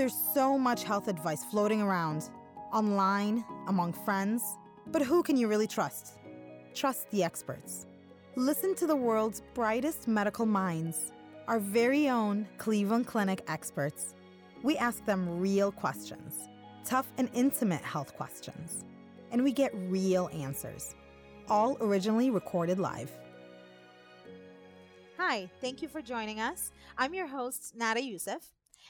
There's so much health advice floating around, online, among friends, but who can you really trust? Trust the experts. Listen to the world's brightest medical minds, our very own Cleveland Clinic experts. We ask them real questions, tough and intimate health questions, and we get real answers, all originally recorded live. Hi, thank you for joining us. I'm your host, Nada Youssef,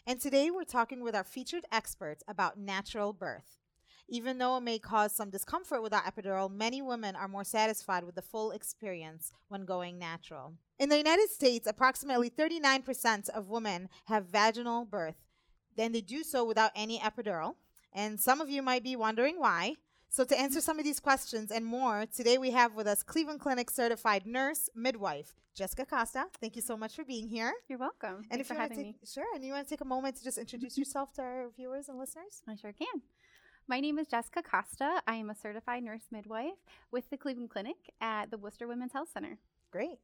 and today we're talking with our featured experts about natural birth. Even though it may cause some discomfort without epidural, many women are more satisfied with the full experience when going natural. In the United States, approximately 39% of women have vaginal birth. Then they do so without any epidural. And some of you might be wondering why. So, to answer some of these questions and more, today we have with us Cleveland Clinic certified nurse midwife Jessica Costa. Thank you so much for being here. You're welcome. And Thanks if for you having to take, me. sure, and you want to take a moment to just introduce mm-hmm. yourself to our viewers and listeners. I sure can. My name is Jessica Costa. I am a certified nurse midwife with the Cleveland Clinic at the Wooster Women's Health Center. Great.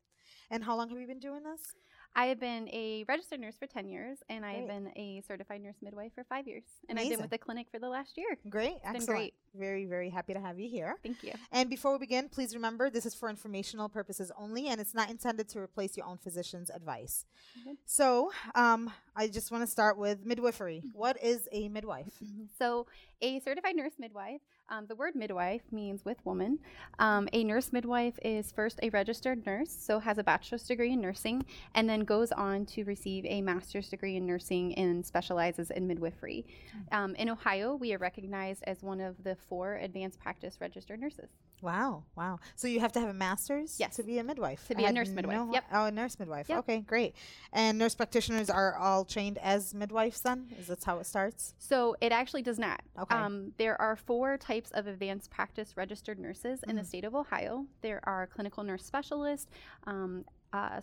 And how long have you been doing this? I have been a registered nurse for 10 years and I have been a certified nurse midwife for five years. And I've been with the clinic for the last year. Great, been excellent. great. Very, very happy to have you here. Thank you. And before we begin, please remember this is for informational purposes only, and it's not intended to replace your own physician's advice. Mhm. So, um, I just want to start with midwifery. What is a midwife? So, a certified nurse midwife, um, the word midwife means with woman. Um, a nurse midwife is first a registered nurse, so has a bachelor's degree in nursing, and then goes on to receive a master's degree in nursing and specializes in midwifery. Um, in Ohio, we are recognized as one of the four advanced practice registered nurses. Wow, wow. So you have to have a master's Yes. to be a midwife. To be I a nurse midwife, no- yep. Oh, a nurse midwife. Yep. Okay, great. And nurse practitioners are all trained as midwives then? Is that how it starts? So it actually does not. Okay. Um, there are four types of advanced practice registered nurses in the Mm-hmm. state of Ohio. There are clinical nurse specialists, um, uh,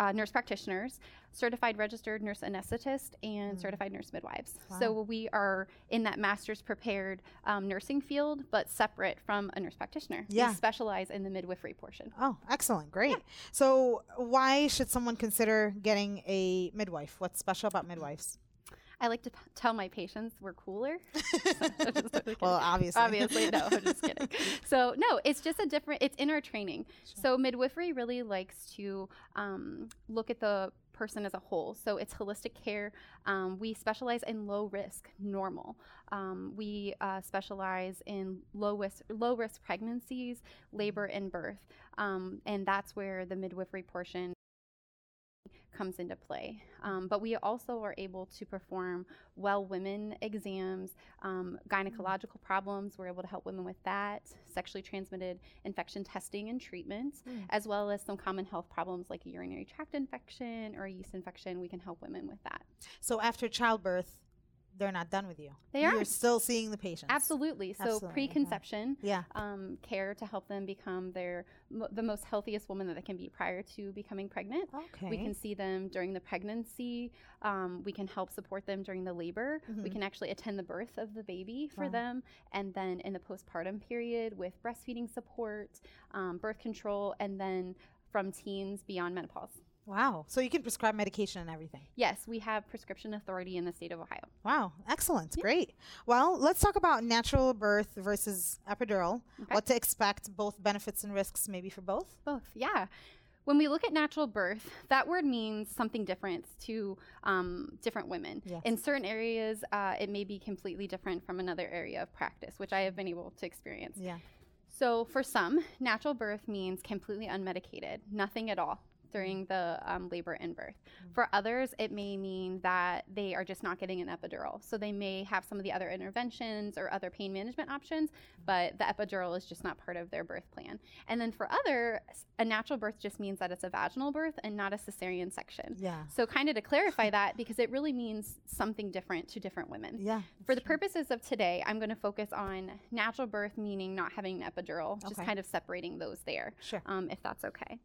uh, nurse practitioners, certified registered nurse anesthetist, and certified nurse midwives. So Mm. We are in that master's prepared um, nursing field, but separate from a nurse practitioner. Yeah. We specialize in the midwifery portion. Oh, excellent. Great. Yeah. So, why should someone consider getting a midwife? What's special about midwives? I like to p- tell my patients we're cooler. Well, obviously. Obviously, no, I'm just kidding. So, no, it's just a different, it's in our training. So, midwifery really likes to um, look at the person as a whole. So, it's holistic care. Um, we specialize in low risk, normal. Um, we uh, specialize in low risk, low risk pregnancies, labor, and birth. Um, and that's where the midwifery portion comes into play. Um, but we also are able to perform well women exams, um, gynecological problems. We're able to help women with that, sexually transmitted infection testing and treatment, Mm. as well as some common health problems like a urinary tract infection or a yeast infection. We can help women with that. So, after childbirth, they're not done with you. They You're still seeing the patients. Absolutely. So Absolutely, preconception. Yeah. Um, care to help them become their mo- the most healthiest woman that they can be prior to becoming pregnant. Okay. We can see them during the pregnancy. Um, we can help support them during the labor. We can actually attend the birth of the baby for Wow. them. And then in the postpartum period with breastfeeding support, um, birth control, and then from teens beyond menopause. Wow. So, you can prescribe medication and everything. Yes, we have prescription authority in the state of Ohio. Wow, excellent. Great. Well, let's talk about natural birth versus epidural. Okay. What to expect, both benefits and risks, maybe for both. Both, yeah. When we look at natural birth, that word means something different to um, different women. Yes. In certain areas, uh, it may be completely different from another area of practice, which I have been able to experience. Yeah. So, for some, natural birth means completely unmedicated, nothing at all during the um, labor and birth. For others, it may mean that they are just not getting an epidural. So, they may have some of the other interventions or other pain management options, but the epidural is just not part of their birth plan. And then for others, a natural birth just means that it's a vaginal birth and not a cesarean section. Yeah. So, kind of to clarify that, because it really means something different to different women. Yeah. For the purposes of today, I'm going to focus on natural birth, meaning not having an epidural, just kind of separating those there, Sure. um, if that's okay.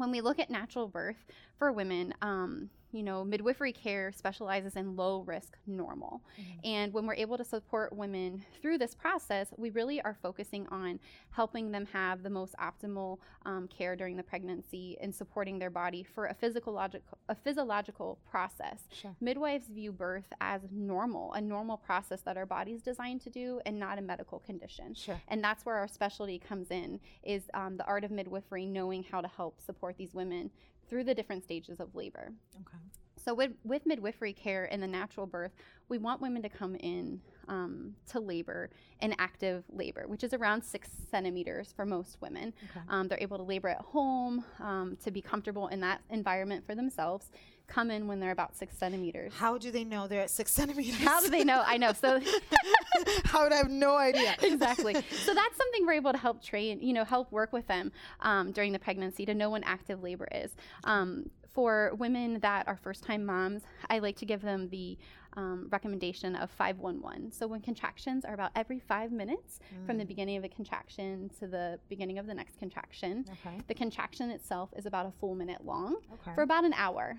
When we look at natural birth for women, um, you know, midwifery care specializes in low risk normal. Mm-hmm. And when we're able to support women through this process, we really are focusing on helping them have the most optimal um, care during the pregnancy and supporting their body for a physiological a physiological process. Sure. Midwives view birth as normal, a normal process that our body's designed to do, and not a medical condition. Sure. And that's where our specialty comes in: is um, the art of midwifery, knowing how to help support these women through the different stages of labor. Okay. So with, with midwifery care and the natural birth, we want women to come in um, to labor in active labor, which is around six centimeters for most women. Okay. Um, they're able to labor at home um, to be comfortable in that environment for themselves. Come in when they're about six centimeters. How do they know they're at six centimeters? How do they know? I know. So I would I have no idea. exactly. So that's something we're able to help train, you know, help work with them um, during the pregnancy to know when active labor is. Um, for women that are first time moms, I like to give them the um, recommendation of 511. So when contractions are about every five minutes mm. from the mm. beginning of a contraction to the beginning of the next contraction, okay. the contraction itself is about a full minute long okay. for about an hour.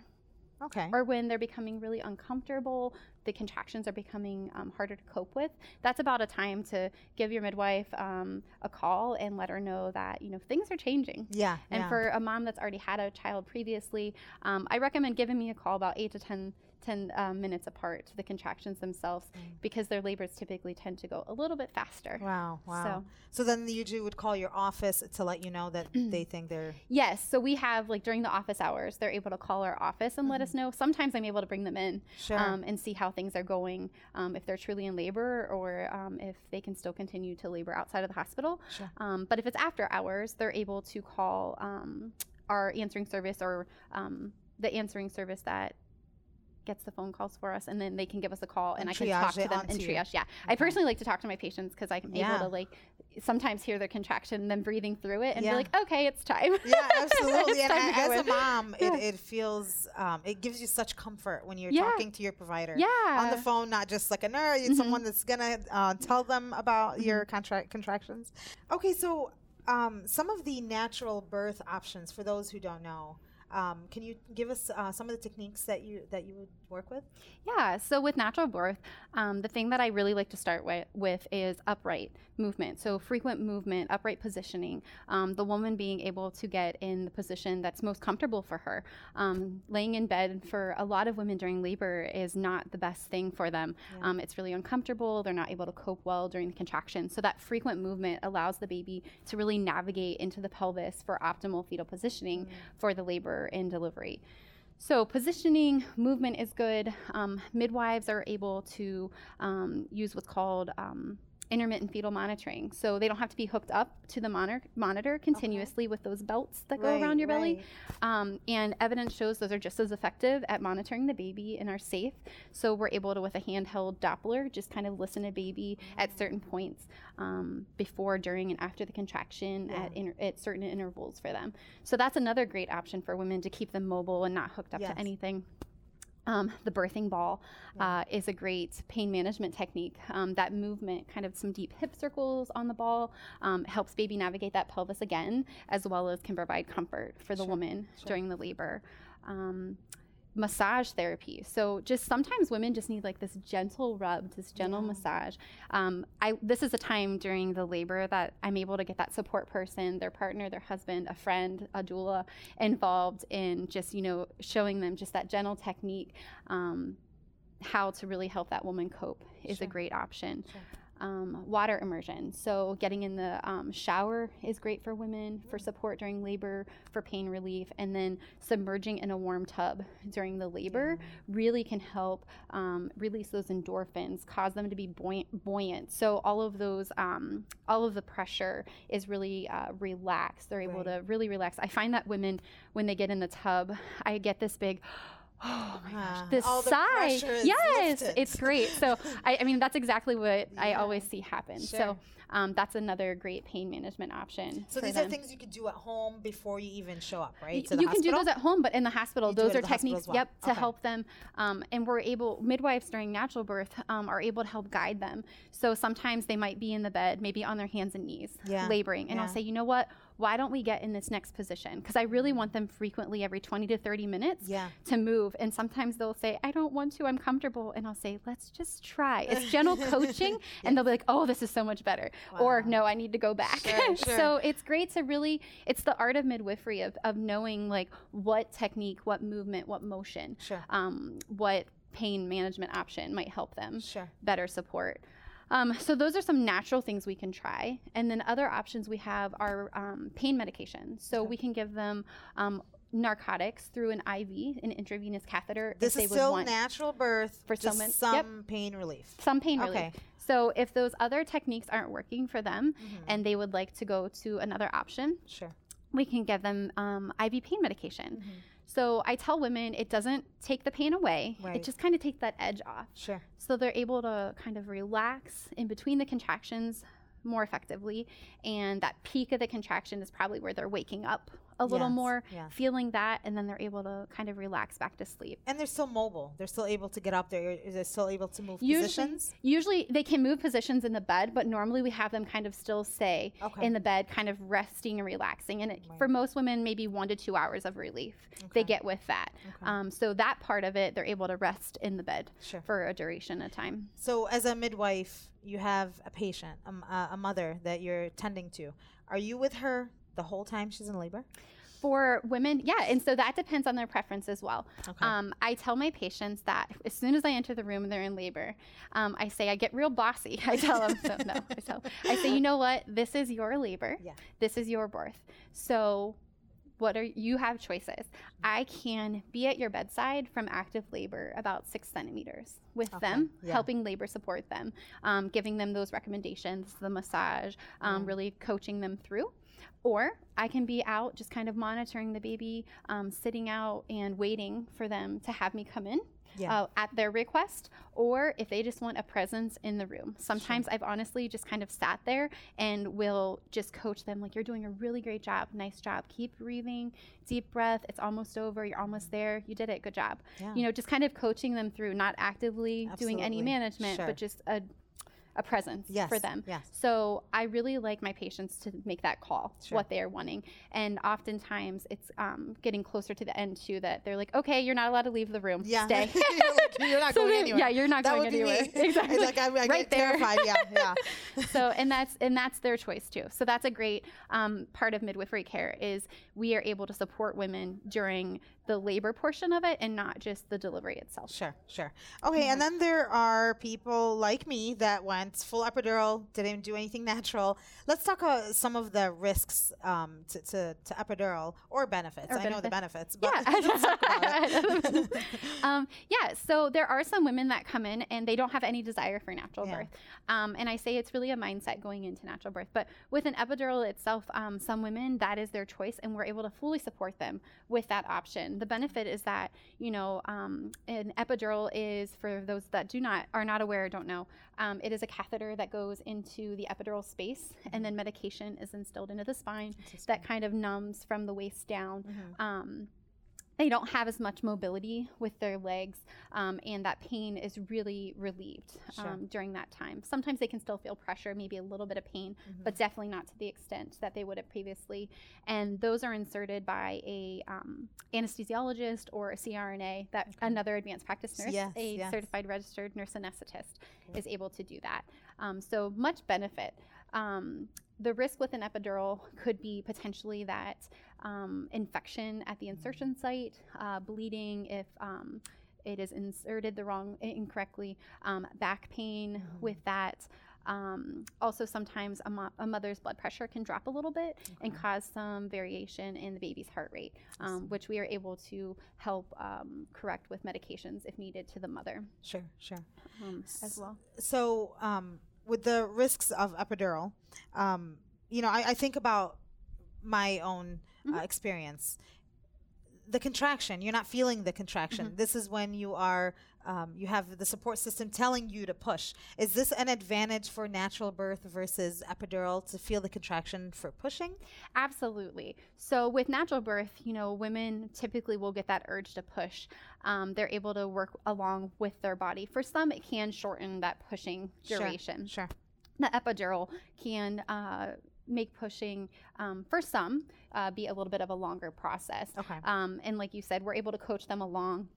Okay. Or when they're becoming really uncomfortable, the contractions are becoming um, harder to cope with. That's about a time to give your midwife um, a call and let her know that you know things are changing. Yeah. And yeah. for a mom that's already had a child previously, um, I recommend giving me a call about eight to ten 10 um, minutes apart to the contractions themselves mm. because their labors typically tend to go a little bit faster. Wow, wow. So, so then you usually would call your office to let you know that they think they're. Yes. So we have, like, during the office hours, they're able to call our office and mm-hmm. let us know. Sometimes I'm able to bring them in sure. um, and see how things are going, um, if they're truly in labor or um, if they can still continue to labor outside of the hospital. Sure. Um, but if it's after hours, they're able to call um, our answering service or the answering service that gets the phone calls for us and then they can give us a call and, and I can talk to them and triage. Yeah. Okay. I personally like to talk to my patients because I'm yeah. able to like sometimes hear their contraction and then breathing through it and yeah. be like, okay, it's time. Yeah, absolutely. and as a mom, yeah. it, it, feels, um, it gives you such comfort when you're talking to your provider. Yeah. On the phone, not just like a nurse, mm-hmm. someone that's going to uh, tell them about mm-hmm. your contract contractions. Okay, so um, some of the natural birth options for those who don't know. Um, can you give us uh, some of the techniques that you that you would work with? Yeah. So with natural birth, um, the thing that I really like to start with, with is upright movement. So frequent movement, upright positioning. Um, the woman being able to get in the position that's most comfortable for her. Um, laying in bed for a lot of women during labor is not the best thing for them. Yeah. Um, it's really uncomfortable. They're not able to cope well during the contraction. So that frequent movement allows the baby to really navigate into the pelvis for optimal fetal positioning mm. for the labor in delivery. So, positioning movement is good. Um, midwives are able to um, use what's called um, intermittent fetal monitoring. So they don't have to be hooked up to the monitor, monitor continuously okay. with those belts that right, go around your belly. Right. Um, and evidence shows those are just as effective at monitoring the baby and are safe. So we're able to, with a handheld Doppler, just kind of listen to baby mm-hmm. at certain points um, before, during, and after the contraction yeah. at, inter- at certain intervals for them. So that's another great option for women to keep them mobile and not hooked up yes. to anything. Um, the birthing ball uh, is a great pain management technique. Um, that movement, kind of some deep hip circles on the ball, um, helps baby navigate that pelvis again, as well as can provide comfort for the sure. woman sure. during the labor. Massage therapy. So just sometimes women just need like this gentle rub, this gentle yeah. massage. Um, I this is a time during the labor that I'm able to get that support person, their partner, their husband, a friend, a doula involved in just you know showing them just that gentle technique. Um, how to really help that woman cope is sure. a great option. Sure um, water immersion. So, getting in the um, shower is great for women for support during labor, for pain relief, and then submerging in a warm tub during the labor really can help um, release those endorphins, cause them to be buoyant. buoyant. So, all of those, um, all of the pressure is really uh, relaxed. They're able right. to really relax. I find that women, when they get in the tub, I get this big Oh my gosh, the sigh. yes, lifted. it's great. So, I, I, mean, that's exactly what yeah. I always see happen. Sure. So, um, that's another great pain management option. So, these them. are things you can do at home before you even show up, right? you can do those at home, but in the hospital, you those are techniques, well. yep, to okay. help them. Um, and we're able, midwives during natural birth um, are able to help guide them. So, sometimes they might be in the bed, maybe on their hands and knees, yeah. laboring. And yeah. I'll say, you know what? Why don't we get in this next position? Because I really want them frequently every 20 to 30 minutes yeah. to move. And sometimes they'll say, I don't want to, I'm comfortable. And I'll say, let's just try. It's gentle coaching. And they'll be like, oh, this is so much better. Or no, I need to go back. Sure, sure. so it's great to really, it's the art of midwifery of, of knowing like what technique, what movement, what motion, Sure. um, what pain management option might help them Sure. better support. Um, so those are some natural things we can try, and then other options we have are um, pain medication. So Okay. we can give them um, narcotics through an IV, an intravenous catheter. This if they is still natural birth For someone- some yep. pain relief. some pain relief. Okay. relief. So if those other techniques aren't working for them, Mhm. and they would like to go to another option, Sure. we can give them um, IV pain medication. Mhm. So I tell women it doesn't take the pain away; Right. it just kind of takes that edge off. Sure. So they're able to kind of relax in between the contractions more effectively. And that peak of the contraction is probably where they're waking up a little Yes, more, yes. feeling that, and then they're able to kind of relax back to sleep. And they're still mobile. They're still able to get up there. Is they still able to move Usually, positions? usually they can move positions in the bed, but normally we have them kind of still stay Okay. in the bed, kind of resting and relaxing. And it, Right. for most women, maybe one to two hours of relief Okay. they get with that. Okay. Um, so that part of it, they're able to rest in the bed Sure. for a duration of time. So, as a midwife, you have a patient, a mother that you're tending to. Are you with her the whole time she's in labor? For women, yeah, and so that depends on their preference as well. Okay. Um, I tell my patients that as soon as I enter the room and they're in labor, um, I say I get real bossy. I tell them, so no, I tell, I say, you know what? This is your labor. Yeah. This is your birth. So, what are you have choices? I can be at your bedside from active labor about six centimeters with Okay, them, yeah. helping labor support them, um, giving them those recommendations, the massage, um, Mhm. really coaching them through. Or I can be out just kind of monitoring the baby, um, sitting out and waiting for them to have me come in Yeah. uh, at their request, or if they just want a presence in the room. Sometimes I've honestly just kind of sat there and will just coach them, like, you're doing a really great job. Nice job. Keep breathing, deep breath. It's almost over. You're almost there. You did it. Good job. yeah. You know, just kind of coaching them through, not actively doing any management, Sure. but just a, a presence yes. for them. Yes. So I really like my patients to make that call, Sure. what they are wanting. And oftentimes it's um, getting closer to the end too that they're like, okay, you're not allowed to leave the room. Yeah. Stay. you're, like, you're not So going then- anywhere. Yeah, you're not that going anywhere. Exactly. like I, I right get there. terrified. Yeah. Yeah. so and that's and that's their choice too. So that's a great um, part of midwifery care is we are able to support women during the labor portion of it and not just the delivery itself. Sure, sure. Okay, and then there are people like me that went full epidural, didn't do anything natural. Let's talk about some of the risks um, to, to, to epidural or benefits. Or I know the benefits, but Yeah. let's talk about it. um, yeah, so there are some women that come in and they don't have any desire for natural Yeah. birth. Um, and I say it's really a mindset going into natural birth. But with an epidural itself, um, some women, that is their choice, and we're able to fully support them with that option. The benefit is that, you know, um, an epidural is, for those that do not, are not aware or don't know, um, it is a catheter that goes into the epidural space, and then medication is instilled into the spine that kind of numbs from the waist down. Mhm. um, they don't have as much mobility with their legs, um, and that pain is really relieved Sure. um, during that time. Sometimes they can still feel pressure, maybe a little bit of pain, Mhm. but definitely not to the extent that they would have previously. And those are inserted by a um, anesthesiologist or a CRNA, that Okay. another advanced practice nurse, Yes, a yes. certified registered nurse anesthetist, Okay. is able to do that. Um, so much benefit. Um, the risk with an epidural could be potentially that um, infection at the insertion site, uh, bleeding if um, it is inserted the wrong incorrectly, um, back pain Mhm. with that. Um, also, sometimes a, mo- a mother's blood pressure can drop a little bit and cause some variation in the baby's heart rate, um, which we are able to help um, correct with medications if needed to the mother Sure, sure. um, as well. So, um, with the risks of epidural, um, you know, I, I think about my own uh, Mhm. experience. The contraction, you're not feeling the contraction. Mm-hmm. This is when you are, um, you have the support system telling you to push. Is this an advantage for natural birth versus epidural to feel the contraction for pushing? Absolutely. So with natural birth, you know, women typically will get that urge to push. Um, they're able to work along with their body. For some, it can shorten that pushing Sure, duration. Sure. The epidural can uh, make pushing, um, for some, uh, be a little bit of a longer process. Okay. Um, and like you said, we're able to coach them along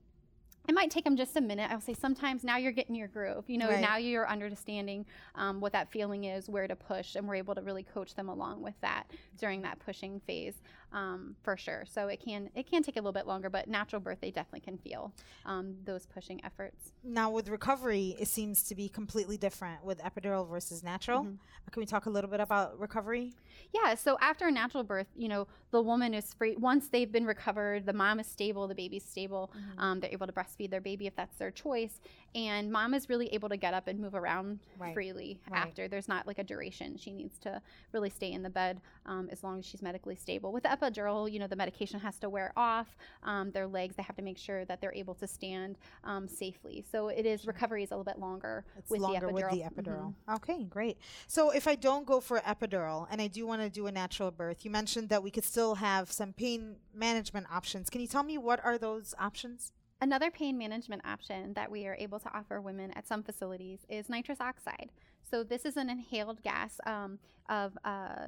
it might take them just a minute. I'll say sometimes now you're getting your groove. You know, Right. now you're understanding um, what that feeling is, where to push, and we're able to really coach them along with that during that pushing phase, um, for sure. So it can it can take a little bit longer, but natural birth they definitely can feel um, those pushing efforts. Now, with recovery, it seems to be completely different with epidural versus natural. Mhm. Can we talk a little bit about recovery? Yeah, so after a natural birth, you know, the woman is free. Once they've been recovered, the mom is stable, the baby's stable. Um, they're able to breastfeed their baby if that's their choice. And mom is really able to get up and move around Right. freely Right. after. There's not like a duration. She needs to really stay in the bed um, as long as she's medically stable. With the epidural, you know, the medication has to wear off. Um, their legs, they have to make sure that they're able to stand um, safely. So it is, recovery is a little bit longer It's with longer the epidural. with the epidural. Okay, great. So if I don't go for epidural and I do want to do a natural birth, you mentioned that we could still have some pain management options. Can you tell me what are those options? Another pain management option that we are able to offer women at some facilities is nitrous oxide. So, this is an inhaled gas um, of uh,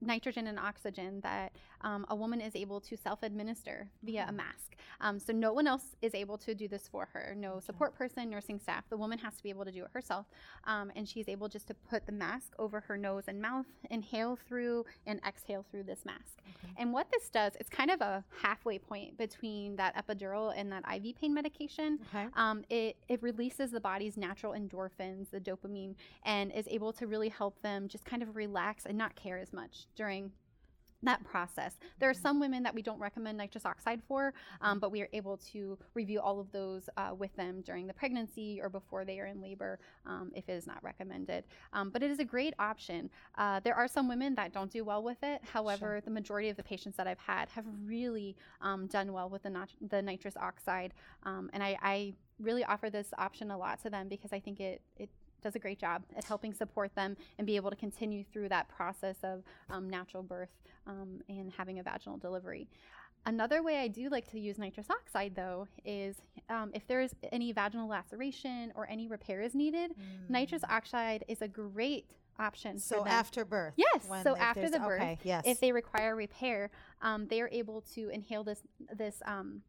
nitrogen and oxygen that um, a woman is able to self administer via a Mhm. mask. Um, so, no one else is able to do this for her no support person, nursing staff. The woman has to be able to do it herself. Um, and she's able just to put the mask over her nose and mouth, inhale through, and exhale through this mask. Okay. And what this does, it's kind of a halfway point between that epidural and that IV pain medication. Okay. Um, it, it releases the body's natural endorphins, the dopamine, and is able to really help them just kind of relax and not care as much during that process. There are some women that we don't recommend nitrous oxide for, um, but we are able to review all of those uh, with them during the pregnancy or before they are in labor um, if it is not recommended. Um, but it is a great option. Uh, there are some women that don't do well with it. However, the majority of the patients that I've had have really um, done well with the, nat- the nitrous oxide. Um, and I, I really offer this option a lot to them because I think it, it does a great job at helping support them and be able to continue through that process of um, natural birth um, and having a vaginal delivery. Another way I do like to use nitrous oxide, though, is um, if there's any vaginal laceration or any repair is needed, nitrous oxide is a great option. Mm. So for them. after birth. Yes, so after the birth, Okay. Yes. if they require repair, um, they are able to inhale this this um,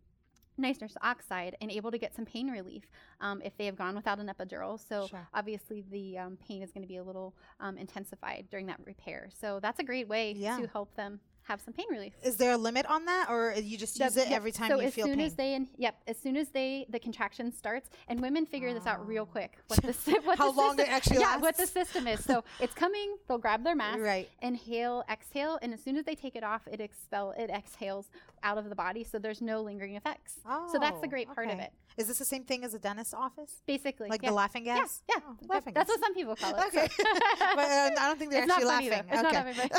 nitrous oxide and able to get some pain relief um, if they have gone without an epidural. So Sure. obviously the um, pain is going to be a little um, intensified during that repair. So that's a great way Yeah. to help them have some pain relief. Is there a limit on that, or you just use The- it yep, every time so you feel soon pain? as they in, yep as soon as they the contraction starts and women figure this out real Oh. quick what the what How the long it system, actually yeah what the system is so it's coming they'll grab their mask right. inhale exhale and as soon as they take it off it expel it exhales out of the body so there's no lingering effects Oh, so that's the Oh, great part of it Is this the same thing as a dentist's office? basically Like yeah. the laughing gas? yeah, Oh, That- laughing that's gas. what some people call it. Okay. so. but uh, I don't think they're it's actually laughing. though. It's okay. not everybody.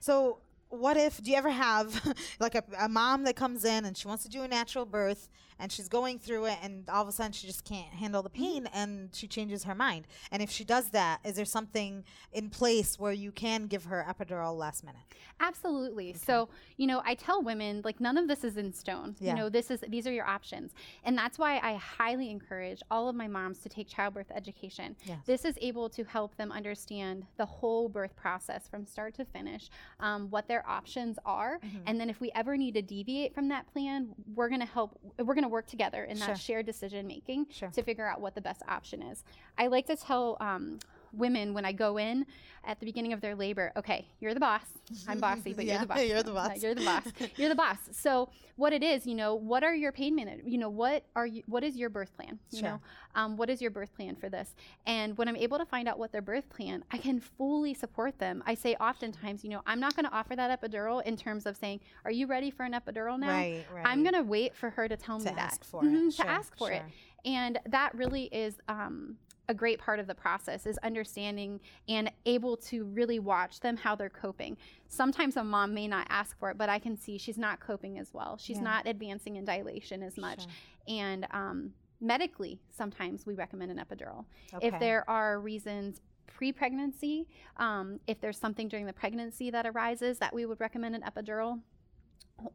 So what if do you ever have like a, a mom that comes in and she wants to do a natural birth and she's going through it and all of a sudden she just can't handle the pain and she changes her mind and if she does that is there something in place where you can give her epidural last minute Absolutely. So, you know, I tell women like none of this is in stone. Yeah. You know, this is these are your options. And that's why I highly encourage all of my moms to take childbirth education. Yes. This is able to help them understand the whole birth process from start to finish, um, what their options are, Mhm. and then if we ever need to deviate from that plan, we're going to help we're going to work together in Sure. that shared decision making Sure. to figure out what the best option is. I like to tell um, women when I go in at the beginning of their labor, okay, you're the boss. I'm bossy, but Yeah, you're the boss. you're the boss. You're the boss. You're the boss. So what it is, you know, what are your pain minute? You know, what are you? What is your birth plan? You Sure. know, um, what is your birth plan for this? And when I'm able to find out what their birth plan, I can fully support them. I say oftentimes, you know, I'm not going to offer that epidural in terms of saying, are you ready for an epidural now? right right I'm going to wait for her to tell to me that. ask for Mhm, it to Sure, ask for it. And that really is um, a great part of the process is understanding and able to really watch them how they're coping. Sometimes a mom may not ask for it, but I can see she's not coping as well. She's Yeah. not advancing in dilation as much. Sure. And um, medically, sometimes we recommend an epidural. Okay. If there are reasons pre-pregnancy, um, if there's something during the pregnancy that arises that we would recommend an epidural,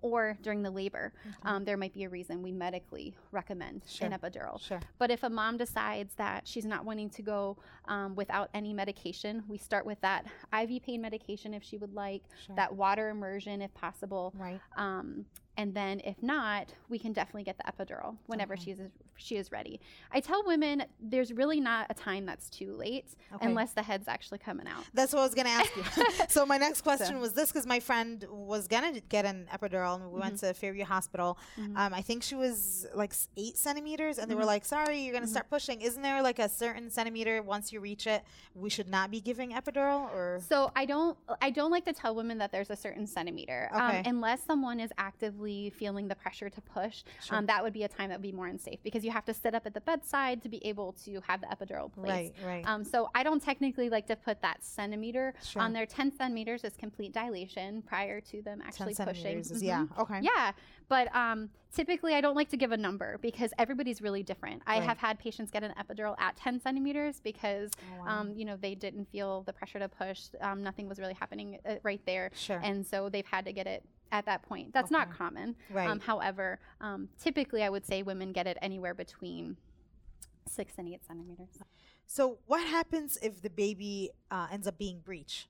or during the labor, Okay. um, there might be a reason we medically recommend Sure. an epidural. sure But if a mom decides that she's not wanting to go um, without any medication, we start with that IV pain medication if she would like, sure that water immersion if possible. right Um, and then if not, we can definitely get the epidural whenever Okay. she's she is ready. I tell women there's really not a time that's too late Okay. unless the head's actually coming out. That's what I was gonna ask you. so my next question So- was this because my friend was gonna get an epidural and we went Mm-hmm. to Fairview Hospital. Mhm. Um, I think she was like eight centimeters, and they were Mhm. like, "Sorry, you're gonna Mhm. start pushing." Isn't there like a certain centimeter once you reach it, we should not be giving epidural or? So I don't I don't like to tell women that there's a certain centimeter Okay. um, unless someone is actively feeling the pressure to push. Sure. Um, that would be a time that would be more unsafe because you have to sit up at the bedside to be able to have the epidural placed. right, right. Um, so I don't technically like to put that centimeter Sure. on there. Ten centimeters is complete dilation prior to them actually 10 pushing. centimeters is Mhm. yeah. Okay. Yeah, but um, typically I don't like to give a number because everybody's really different. I have had patients get an epidural at 10 centimeters because Oh, wow. um, you know they didn't feel the pressure to push. Um, nothing was really happening uh, right there, sure. and so they've had to get it at that point. That's not common. right. Um, however, um, typically I would say women get it anywhere between six and eight centimeters. so what happens if the baby uh, ends up being breech?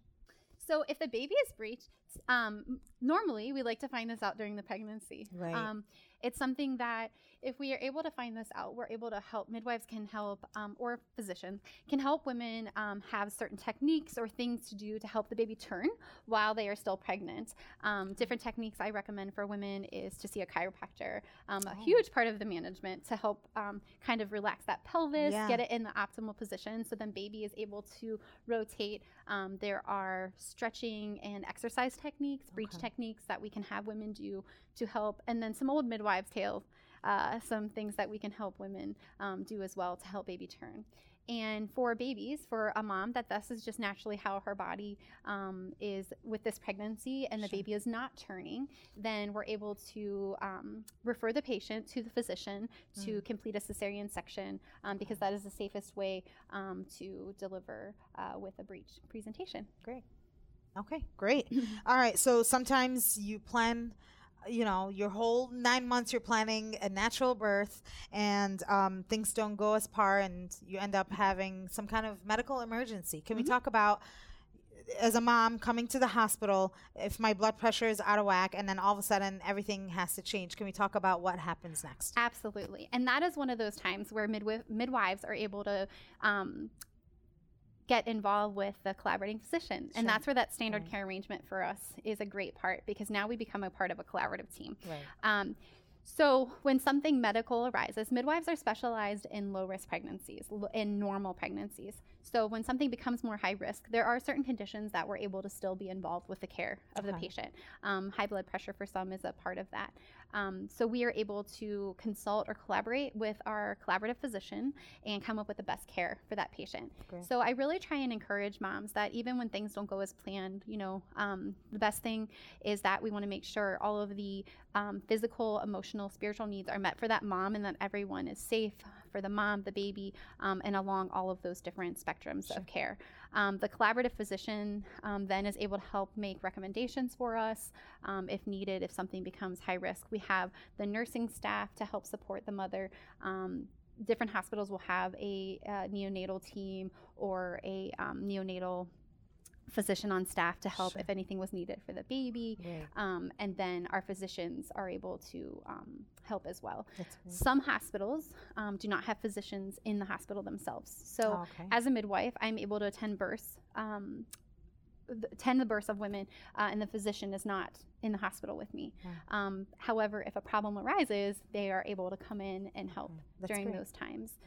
So if the baby is breached, um, normally we like to find this out during the pregnancy. Right. Um, it's something that if we are able to find this out, we're able to help. Midwives can help, um, or physicians can help women um, have certain techniques or things to do to help the baby turn while they are still pregnant. Um, different techniques I recommend for women is to see a chiropractor. Um, a Oh. huge part of the management to help um, kind of relax that pelvis, Yeah. get it in the optimal position, so then baby is able to rotate. Um, there are stretching and exercise techniques, breech Okay. techniques that we can have women do to help, and then some old midwives' tales, uh, some things that we can help women um, do as well to help baby turn. And for babies, for a mom, that this is just naturally how her body um, is with this pregnancy, and the Sure. baby is not turning, then we're able to um, refer the patient to the physician to complete a cesarean section um, because that is the safest way um, to deliver uh, with a breech presentation. Great. Okay, great. All right. So sometimes you plan, you know, your whole nine months you're planning a natural birth, and um, things don't go as par, and you end up having some kind of medical emergency. Can we Mhm. talk about? As a mom coming to the hospital, if my blood pressure is out of whack and then all of a sudden everything has to change, can we talk about what happens next? Absolutely. And that is one of those times where midwi- midwives are able to um, get involved with the collaborating physician. Sure. And that's where that standard Right. care arrangement for us is a great part because now we become a part of a collaborative team. Right. Um, so, when something medical arises, midwives are specialized in low risk pregnancies, in normal pregnancies. So, when something becomes more high risk, there are certain conditions that we're able to still be involved with the care of the patient. Um, high blood pressure for some is a part of that. Um, so, we are able to consult or collaborate with our collaborative physician and come up with the best care for that patient. Great. So, I really try and encourage moms that even when things don't go as planned, you know, um, the best thing is that we want to make sure all of the um, physical, emotional, spiritual needs are met for that mom and that everyone is safe for the mom, the baby, um, and along all of those different spectrums Sure. of care. Um, the collaborative physician um, then is able to help make recommendations for us um, if needed, if something becomes high risk. We have the nursing staff to help support the mother. Um, different hospitals will have a uh, neonatal team or a um, neonatal physician on staff to help Sure. if anything was needed for the baby. Um, and then our physicians are able to um, help as well. Some hospitals um, do not have physicians in the hospital themselves. So, Oh, okay. as a midwife, I'm able to attend births, um, th- attend the births of women, uh, and the physician is not in the hospital with me. Wow. Um, however, if a problem arises, they are able to come in and help That's during great. those times.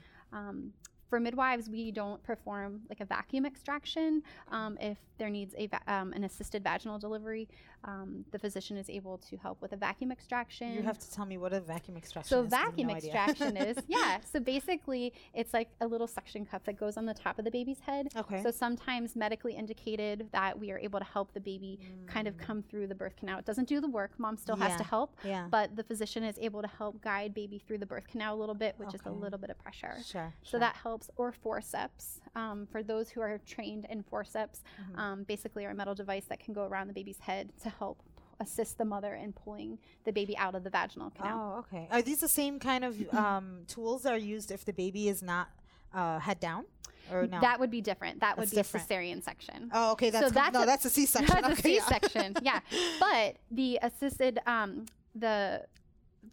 For midwives, we don't perform like a vacuum extraction. Um, if there needs a va- um, an assisted vaginal delivery, um, the physician is able to help with a vacuum extraction. You have to tell me what a vacuum extraction is. So is. have vacuum no extraction is yeah. So basically, it's like a little suction cup that goes on the top of the baby's head. Okay. So sometimes medically indicated that we are able to help the baby kind of Mm. come through the birth canal. It doesn't do the work. Mom still has to help, Yeah. but the physician is able to help guide baby through the birth canal a little bit, which is a little bit of pressure. Sure. So that helps, or forceps. Um, for those who are trained in forceps, Mhm. um, basically are a metal device that can go around the baby's head to help assist the mother in pulling the baby out of the vaginal canal. Oh, okay. Are these the same kind of um, tools that are used if the baby is not uh, head down, or no? That would be different. That would That's be different. a cesarean section. oh, okay. That's, com- that's no, a- that's a C-section. That's okay, a C-section, yeah. But the assisted um, the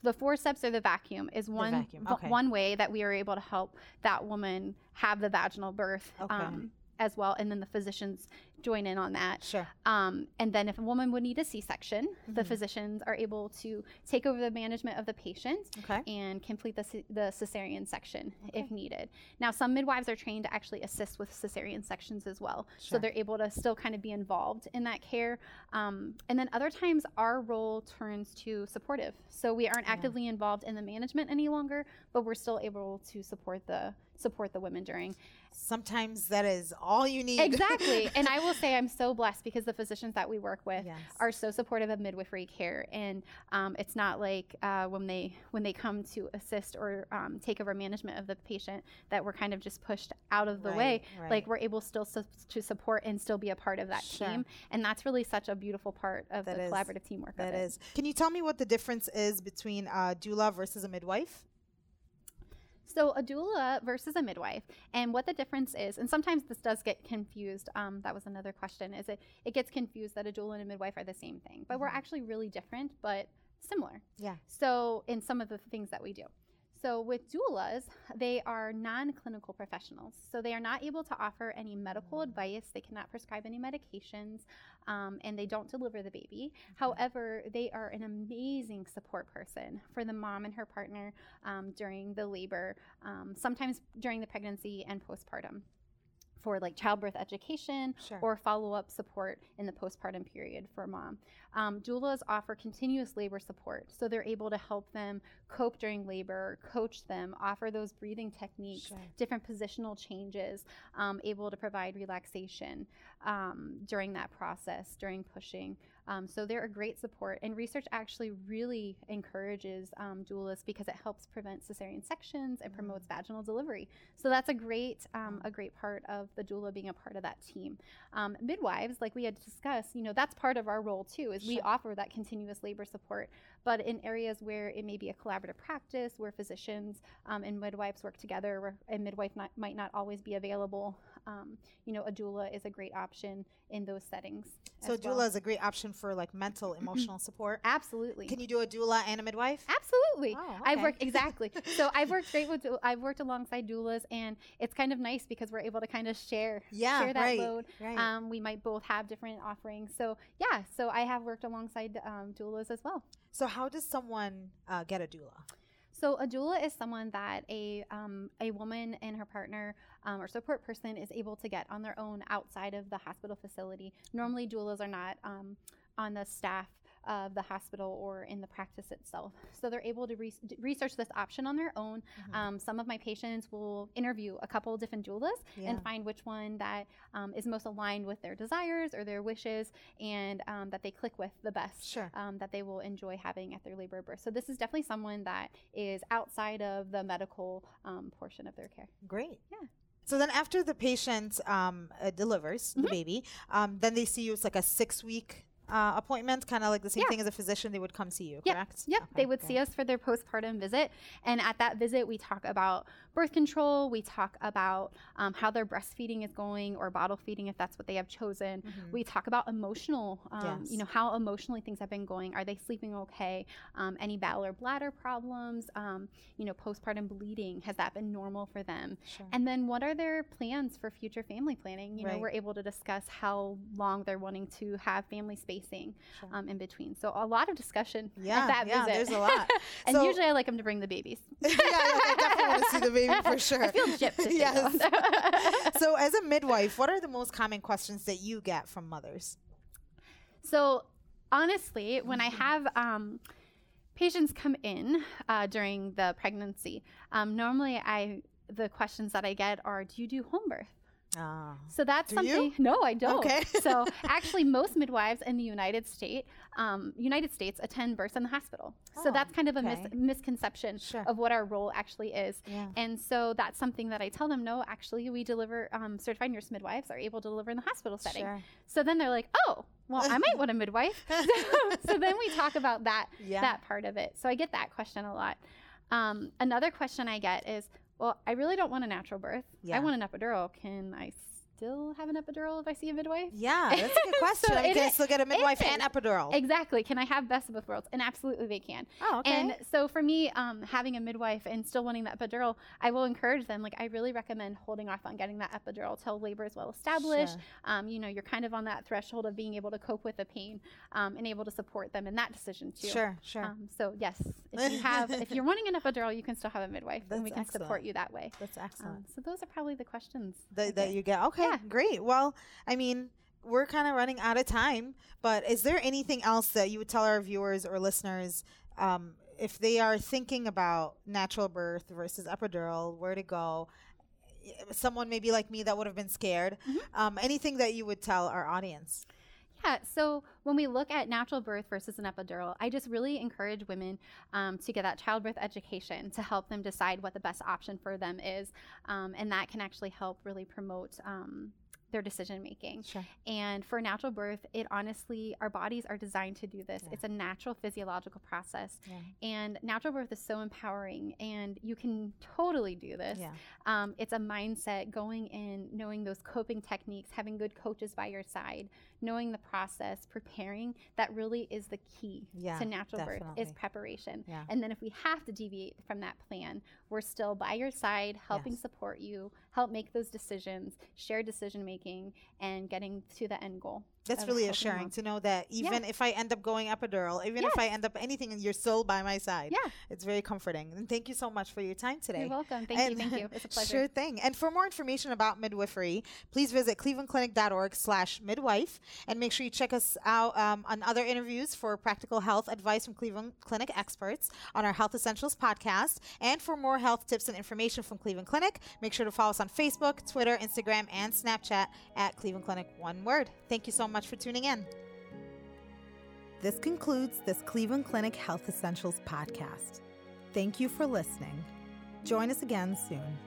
the forceps or the vacuum is one vacuum, okay. one way that we are able to help that woman have the vaginal birth Okay. um, as well, and then the physicians join in on that. Sure. Um, and then if a woman would need a C-section, the Mhm. physicians are able to take over the management of the patient Okay. and complete the, c- the cesarean section if needed. Now, some midwives are trained to actually assist with cesarean sections as well. Sure. So they're able to still kind of be involved in that care. Um, and then other times, our role turns to supportive. So we aren't Yeah. actively involved in the management any longer, but we're still able to support the support the women during. Sometimes that is all you need. Exactly. and I will say I'm so blessed because the physicians that we work with yes. are so supportive of midwifery care and um, it's not like uh, when they when they come to assist or um, take over management of the patient that we're kind of just pushed out of the way Right, like we're able still su- to support and still be a part of that Sure. team and that's really such a beautiful part of That the is- collaborative teamwork That is. Can you tell me what the difference is between a doula versus a midwife? So a doula versus a midwife, and what the difference is, and sometimes this does get confused. Um, that was another question. Is it it gets confused that a doula and a midwife are the same thing, but we're Mhm. actually really different, but similar. Yeah. So in some of the things that we do. So with doulas, they are non-clinical professionals. So they are not able to offer any medical Mm. advice. They cannot prescribe any medications, um, and they don't deliver the baby. Mm-hmm. However, they are an amazing support person for the mom and her partner um, during the labor, um, sometimes during the pregnancy and postpartum, for like childbirth education Sure. or follow up support in the postpartum period for mom. Um, doulas offer continuous labor support, so they're able to help them cope during labor, coach them, offer those breathing techniques, Sure. different positional changes, um, able to provide relaxation um, during that process, during pushing. Um, so they're a great support, and research actually really encourages um, doulas because it helps prevent cesarean sections and promotes vaginal delivery. So that's a great um, a great part of the doula being a part of that team. Um, midwives, like we had discussed, you know, that's part of our role too. Is we offer that continuous labor support, but in areas where it may be a collaborative practice, where physicians um, and midwives work together, where a midwife not, might not always be available. Um, you know, a doula is a great option in those settings. So doula well. is a great option for like mental, emotional support. absolutely. Can you do a doula and a midwife? Absolutely. Oh, I've worked exactly. so I've worked great with. I've worked alongside doulas, and it's kind of nice because we're able to kind of share Yeah, share that right, load. right. Um, we might both have different offerings. So yeah. So I have worked alongside um, doulas as well. so how does someone uh, get a doula? So a doula is someone that a um, a woman and her partner um, or support person is able to get on their own outside of the hospital facility. Normally, doulas are not um, on the staff of the hospital or in the practice itself, so they're able to re- research this option on their own. Mhm. Um, some of my patients will interview a couple different doulas Yeah. and find which one that um, is most aligned with their desires or their wishes, and um, that they click with the best Sure. um, that they will enjoy having at their labor or birth. So this is definitely someone that is outside of the medical um, portion of their care. Great. Yeah. So then, after the patient um, uh, delivers Mm-hmm. the baby, um, then they see you. It's like a six-week uh, appointment, kind of like the same Yeah. thing as a physician. They would come see you, Yep. correct? Yep, they would see us for their postpartum visit, and at that visit, we talk about birth control. We talk about um, how their breastfeeding is going, or bottle feeding if that's what they have chosen. Mhm. We talk about emotional, um, Yes. you know, how emotionally things have been going. Are they sleeping okay? Um, any bowel or bladder problems? Um, you know, postpartum bleeding has that been normal for them? Sure. And then what are their plans for future family planning? You know, we're able to discuss how long they're wanting to have family spacing Sure. um, in between. So a lot of discussion Yeah, at that yeah, visit. there's a lot. and So- usually I like them to bring the babies. yeah, like, I definitely want to see the baby for sure. I feel gypped. yes. so, as a midwife, what are the most common questions that you get from mothers? So honestly, when Mm-hmm. I have um, patients come in uh, during the pregnancy, um, normally I the questions that I get are, "Do you do home birth?" Ah, So that's Do you? something. No, I don't. Okay. so actually, most midwives in the United States, um, United States, attend births in the hospital. so Oh, that's kind of a mis- misconception Sure. of what our role actually is. yeah. And so that's something that I tell them. No, actually, we deliver. Um, certified nurse midwives are able to deliver in the hospital setting. Sure. So then they're like, oh, well, I might want a midwife. so then we talk about that Yeah. that part of it. So I get that question a lot. Um, another question I get is, well, I really don't want a natural birth. Yeah. I want an epidural. Can I still have an epidural if I see a midwife? Yeah, that's a good question. So I mean, can I still get a midwife and epidural? Exactly. Can I have best of both worlds? And absolutely they can. Oh, okay. And so for me, um, having a midwife and still wanting that epidural, I will encourage them. Like I really recommend holding off on getting that epidural till labor is well established. Sure. Um, you know, you're kind of on that threshold of being able to cope with the pain um, and able to support them in that decision too. Sure, sure. Um, so yes, if you have, if you're wanting an epidural, you can still have a midwife, and we can excellent. support you that way. that's excellent. Um, so those are probably the questions that, that you get. Okay, Yeah. great. Well, I mean, we're kind of running out of time, but is there anything else that you would tell our viewers or listeners um, if they are thinking about natural birth versus epidural, where to go? Someone maybe like me that would have been scared. Mm-hmm. Um, anything that you would tell our audience? Yeah, so when we look at natural birth versus an epidural, I just really encourage women um, to get that childbirth education to help them decide what the best option for them is. Um, and that can actually help really promote um, their decision making. Sure. And for natural birth, it honestly, our bodies are designed to do this. Yeah. It's a natural physiological process. Yeah. And natural birth is so empowering, and you can totally do this. Yeah. Um, it's a mindset going in, knowing those coping techniques, having good coaches by your side, knowing the process, preparing. That really is the key Yeah, to natural birth is preparation. Yeah. And then if we have to deviate from that plan, we're still by your side, helping Yes. support you, help make those decisions, share decision making, and getting to the end goal. That's really assuring to know that even if I end up going epidural, even if I end up anything, and you're still by my side. Yeah. It's very comforting. And thank you so much for your time today. You're welcome. Thank you. Thank you. It's a pleasure. Sure thing. And for more information about midwifery, please visit clevelandclinic.org slash midwife. And make sure you check us out um, on other interviews for practical health advice from Cleveland Clinic experts on our Health Essentials podcast. And for more health tips and information from Cleveland Clinic, make sure to follow us on Facebook, Twitter, Instagram, and Snapchat at Cleveland Clinic, one word. Thank you so much for tuning in. This concludes this Cleveland Clinic Health Essentials podcast. Thank you for listening. Join us again soon.